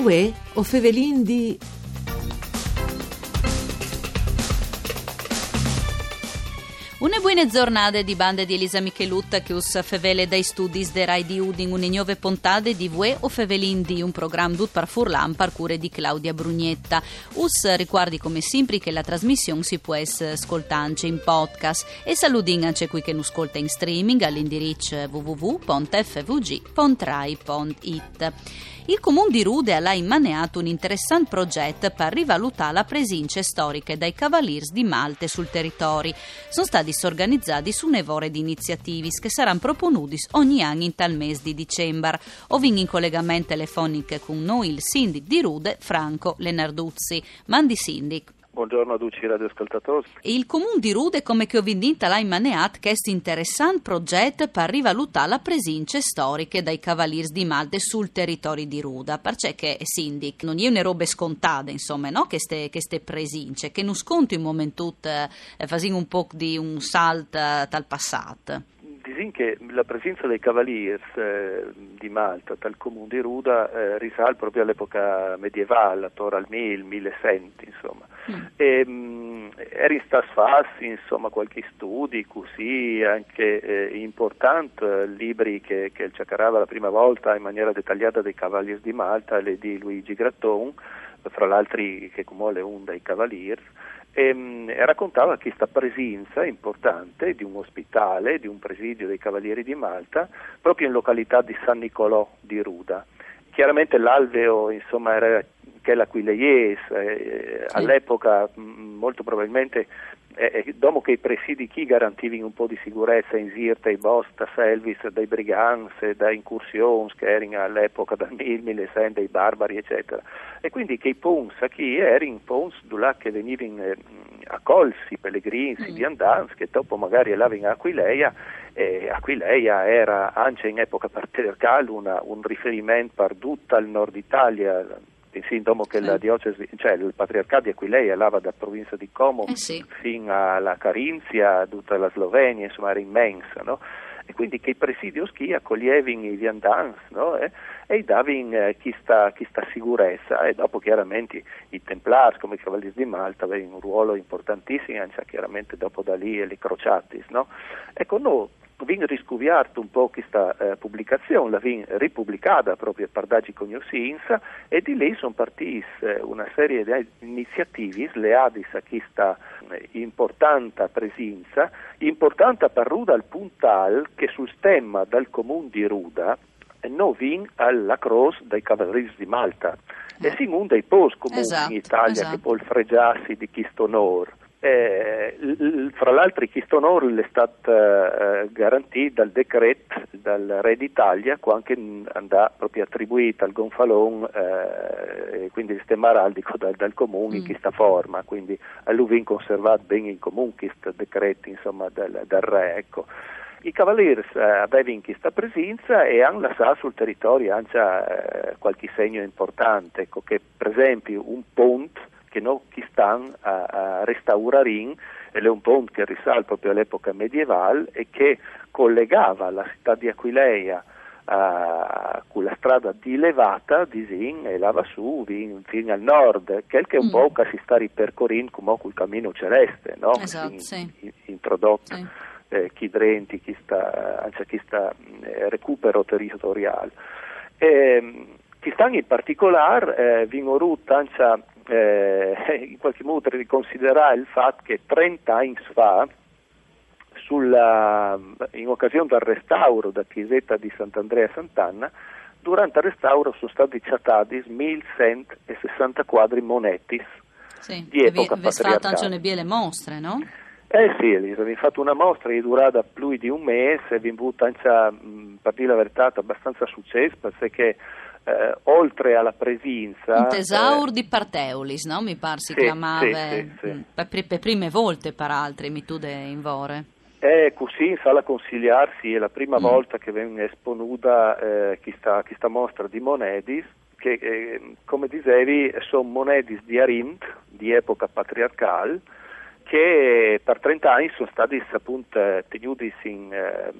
Uè, o fevelin di... Una buona giornata di bande di Elisa Michelutta che us fevele dai studi de Rai di Udin une nuove puntate di Vue o Fevelin di un programma dut par Furlan par cure di Claudia Brugnetta. Us ricordi come sempre che la trasmissione si può ascoltare in podcast e saludin anche qui che nu ascolta in streaming all'indirizzo www.fvg.rai.it. Il Comune di Rude ha immaneato un interessante progetto per rivalutare la presenza storica dei Cavaliers di Malte sul territorio. Sono stati organizzati su nevore di iniziativi che saranno proponuti ogni anno in tal mese di dicembre. Ovin in collegamento telefonico con noi il sindic di Rude, Franco Lenarduzzi. Mandi sindic. Buongiorno a tutti i radioascoltatori. Il Comune di Rude, come che ho vinto l'ha immaneat, questo interessante progetto per rivalutare la presenza storica dei Cavaliers di Malte sul territorio di Ruda, perché che sindic non è una roba scontata, insomma, no? Queste, presenze, che non sconto in momento eh, facendo un po' di un salto dal passato che la presenza dei Cavaliers eh, di Malta dal comune di Ruda eh, risale proprio all'epoca medievale, attorno al 1000, 1100 insomma. Mm. E, mh, mm, era in stas fasi, insomma, qualche studio così anche eh, importante, libri che, che Ciacarava la prima volta in maniera dettagliata dei Cavaliers di Malta, le di Luigi Gratton, fra l'altro che come un dei Cavaliers e, ehm, raccontava questa presenza importante di un ospitale, di un presidio dei Cavalieri di Malta, proprio in località di San Nicolò di Ruda. Chiaramente l'alveo insomma, era che l'Aquileies, eh, sì. all'epoca mh, molto probabilmente eh, dopo che i presidi chi garantivano un po' di sicurezza in Sirte, i Bosta, Selvis, dai brigands, da incursioni che erano all'epoca dal 1100, dei barbari eccetera e quindi che i pons a chi erano pons che venivano eh, accolsi pellegrini mm. di andans che dopo magari elavano a Aquileia e Aquileia era anche in epoca patriarcale una, un riferimento per tutta il nord Italia sintomo che la diocesi, cioè il patriarcato di Aquileia lava da provincia di Como eh sì. fino alla Carinzia, tutta la Slovenia, insomma era immensa, no? E quindi che i presidio schi accoglievano i viandans, no? eh? e davano eh, chi, sta, chi sta sicurezza e dopo chiaramente i templars come i cavalieri di Malta avevano un ruolo importantissimo, anche chiaramente dopo da lì le crociatis, no? Ecco, noi vin riscuviato un po' questa eh, pubblicazione, la vin ripubblicata proprio per Dagi Cognosins e di lì sono partite eh, una serie di iniziative leate a questa eh, importante presenza, importante per Ruda al puntal che sul stemma del comune di Ruda non vin alla cross dei Cavalieri di Malta. E eh. sin un dei post comuni esatto, in Italia esatto. che può fregiarsi di questo onore. Eh, fra l'altro questo onore è stato eh, garantito dal decreto dal Re d'Italia quando andò proprio attribuito al Gonfalon eh, quindi il stemma araldico dal, dal comune in mm. questa forma quindi a lui viene conservato bene in comune questo decreto insomma, dal, dal Re ecco. I Cavalieri eh, avevano questa presenza e hanno lasciato sul territorio anche eh, qualche segno importante, ecco, che per esempio un ponte che noi stanno a, a restaurare ed è un ponte che risale proprio all'epoca medievale e che collegava la città di Aquileia uh, con la strada di Levata di Zin e lava su fino al nord, che è un mm. po' che si sta ripercorrendo come col cammino celeste, no? esatto, in, sì. in, introdotto. Sì. Eh, chi drenti, chi sta, anche chi sta eh, recupero territoriale. E, ehm, chi sta in particolare, eh, Vigorut, anche eh, in qualche modo riconsiderare il fatto che 30 anni fa, sulla, in occasione del restauro della chiesetta di Sant'Andrea Sant'Anna, durante il restauro sono stati chattati 1160 quadri monetis sì, di epoca vi, patriarcale. Vi fatto anche le mostre, no? Eh sì, Elisa, abbiamo fatto una mostra che è durata più di un mese, abbiamo avuto anche, per dire la verità, abbastanza successo perché eh, oltre alla presenza... Un tesaur eh, di Parteulis, no? Mi pare si sì, chiamava, sì, sì, mm, per, per, prime volte, per altri, mi tu in Vore. Eh, così in sala consigliarsi è la prima mm. volta che viene esponuta eh, questa, questa, mostra di monedis che eh, come dicevi sono monedis di Arint di epoca patriarcale che per 30 anni sono stati appunto tenuti in, eh,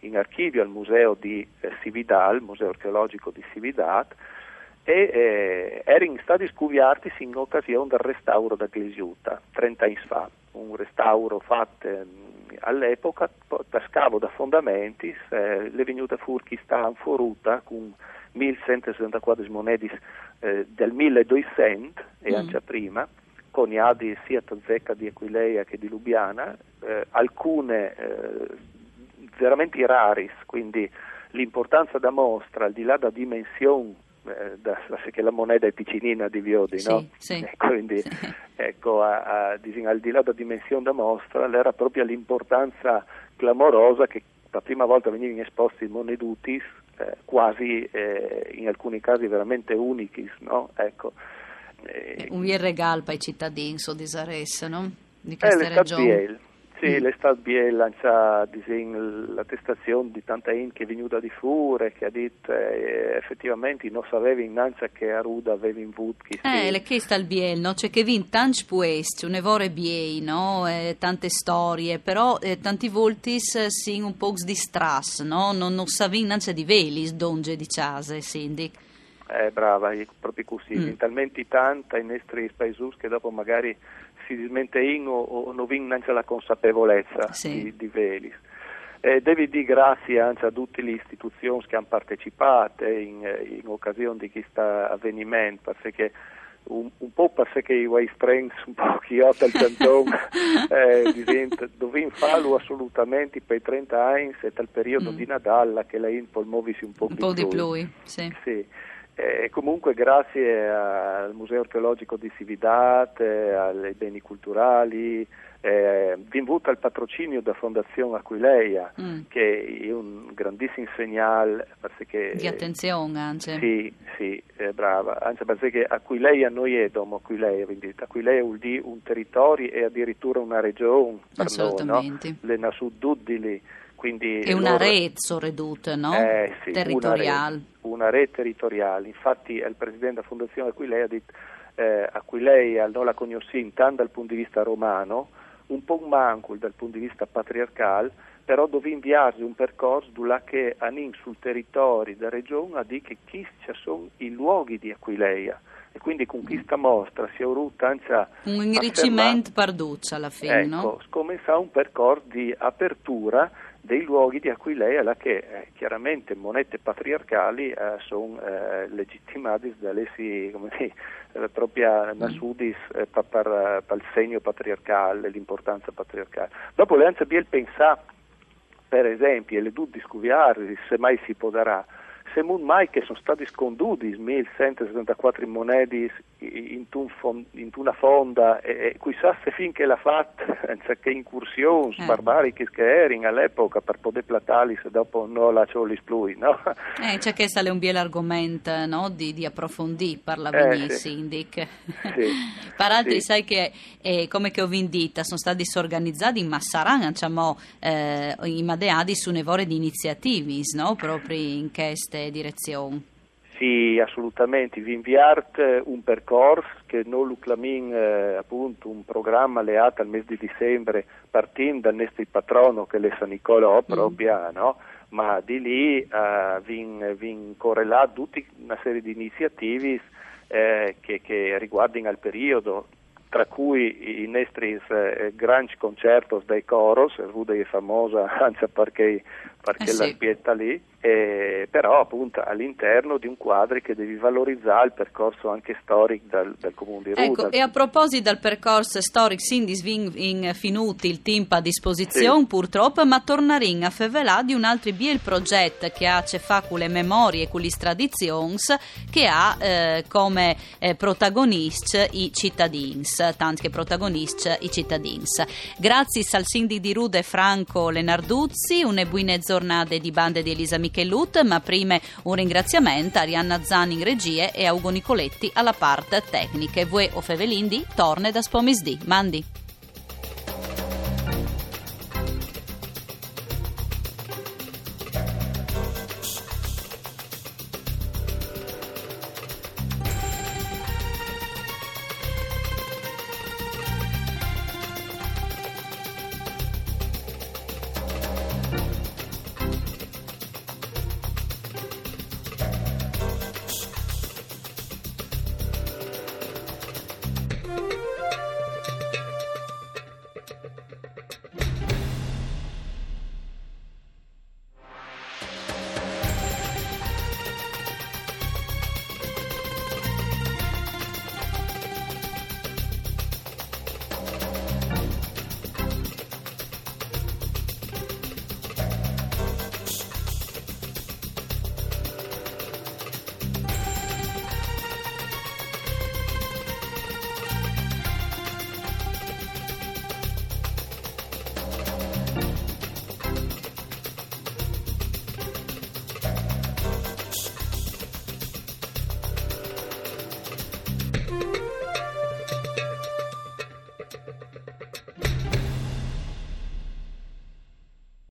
in archivio al museo di eh, Cividal, museo archeologico di Cividat, e eh, erano stati scuviati in occasione del restauro da Glesiuta, 30 anni fa, un restauro fatto mm, all'epoca per scavo da fondamenti, eh, le venute fuori che stavano fuoruta con 1164 monedi eh, del 1200 e mm. anche prima, coniadi sia a Zecca di Aquileia che di Lubiana, eh, alcune eh, veramente raris, quindi l'importanza da mostra, al di là da dimensione, eh, da, che la moneta è piccinina di Viodi, sì, no? Sì, quindi, sì. ecco, a, a, al di là da dimensione da mostra, era proprio l'importanza clamorosa che la prima volta venivano esposti i monedutis, eh, quasi eh, in alcuni casi veramente unicis, no? Ecco. Eh, un vero regalo per i cittadini so di Saressa, no? Di eh, queste regioni. Sì, mm. l'estate biel lancia l'attestazione di tanta in che è venuta di fure, che ha detto eh, effettivamente non sapeva innanzi che Aruda aveva in vut. Eh, le che sta il biel, no? C'è che vin tanti puesti, un evore biei, no? Eh, tante storie, però eh, tanti voltis sin un po' di strass, no? Non, non savi innanzi di velis, donge di case, sindic. Eh, brava, proprio così, mm. talmente tanta in nostri paesi che dopo magari si dismentein o, o non vince la consapevolezza sì. di, di Velis. Eh, devi dire grazie anche a tutte le istituzioni che hanno partecipato in, in occasione di questo avvenimento, perché un, un, po' perché i Way Strengths, un po' chi ho il cantone, eh, dovevano farlo assolutamente per i 30 anni, e dal periodo mm. di Nadal che la Impol muovisi un po' un di po' più. di più, sì. sì. E comunque grazie al Museo Archeologico di Cividad, ai beni culturali, eh, vinvuto al patrocinio da Fondazione Aquileia, mm. che è un grandissimo segnale perché, di attenzione anche. Sì, sì, eh, brava, anche perché Aquileia noi è domo Aquileia, quindi Aquileia vuol dire un territorio e addirittura una regione per Assolutamente. noi, no? Le Nasududili, quindi è un loro... arezzo redute, no? Eh, sì, territoriale. Una rete territoriale, infatti il presidente della Fondazione Aquileia ha detto eh, Aquileia non la conosci tanto dal punto di vista romano, un po' manco dal punto di vista patriarcale, però dove inviarsi un percorso dove che anin sul territorio della regione a dire che chi ci sono i luoghi di Aquileia e quindi con questa mostra si è anche un enrichimento perduccio alla fine, ecco, no? scommessa un percorso di apertura dei luoghi di Aquileia, che eh, chiaramente monete patriarcali eh, sono eh, legittimate dall'essi, come dire, la propria mm. Nasudis eh, per, per, per, il segno patriarcale, l'importanza patriarcale. Dopo le anze biel pensà, per esempio, e le due scuviarsi, se mai si potrà, se non mai che sono stati sconduti 1174 monedi in, in, una fonda e, e chissà se finché l'ha fatta che incursioni eh. barbariche che erano all'epoca per poter platali se dopo non la ciò li splui no? eh, c'è che sale un bel argomento no? di, di approfondire parla eh, sì. Sindic sì. Peraltro sì. sai che eh, come che ho vindita sono stati disorganizzati ma saranno diciamo, eh, i madeadi su nevore di iniziativi no? proprio in queste direzioni sì, assolutamente. Vi inviate un percorso che noi luclamin eh, appunto un programma alleato al mese di dicembre partendo dal nostro patrono che è San Nicolò proprio, mm. no? ma di lì eh, vi, vi correlà tutta una serie di iniziative eh, che, che riguardano il periodo tra cui i nostri eh, grandi concerti dei coros, Ruda è famosa anche perché, perché eh sì. la spietta lì, eh, però appunto all'interno di un quadro che devi valorizzare il percorso anche storico del, del comune di Ruda. Ecco, e a proposito del percorso storico, sin di in finuti il tempo a disposizione sì. purtroppo, ma torneremo a fevelà di un altro biel progetto che ha fa con le memorie e con le tradizioni che ha eh, come eh, protagonisti i cittadini, tanti che protagonisti i cittadini. Grazie al sindaco di Ruda e Franco Lenarduzzi, une buone giornate di bande di Elisa Michelut, ma prima un ringraziamento a Arianna Zani in regie e a Ugo Nicoletti alla parte tecnica. E voi o torne da Spomisdi. Mandi.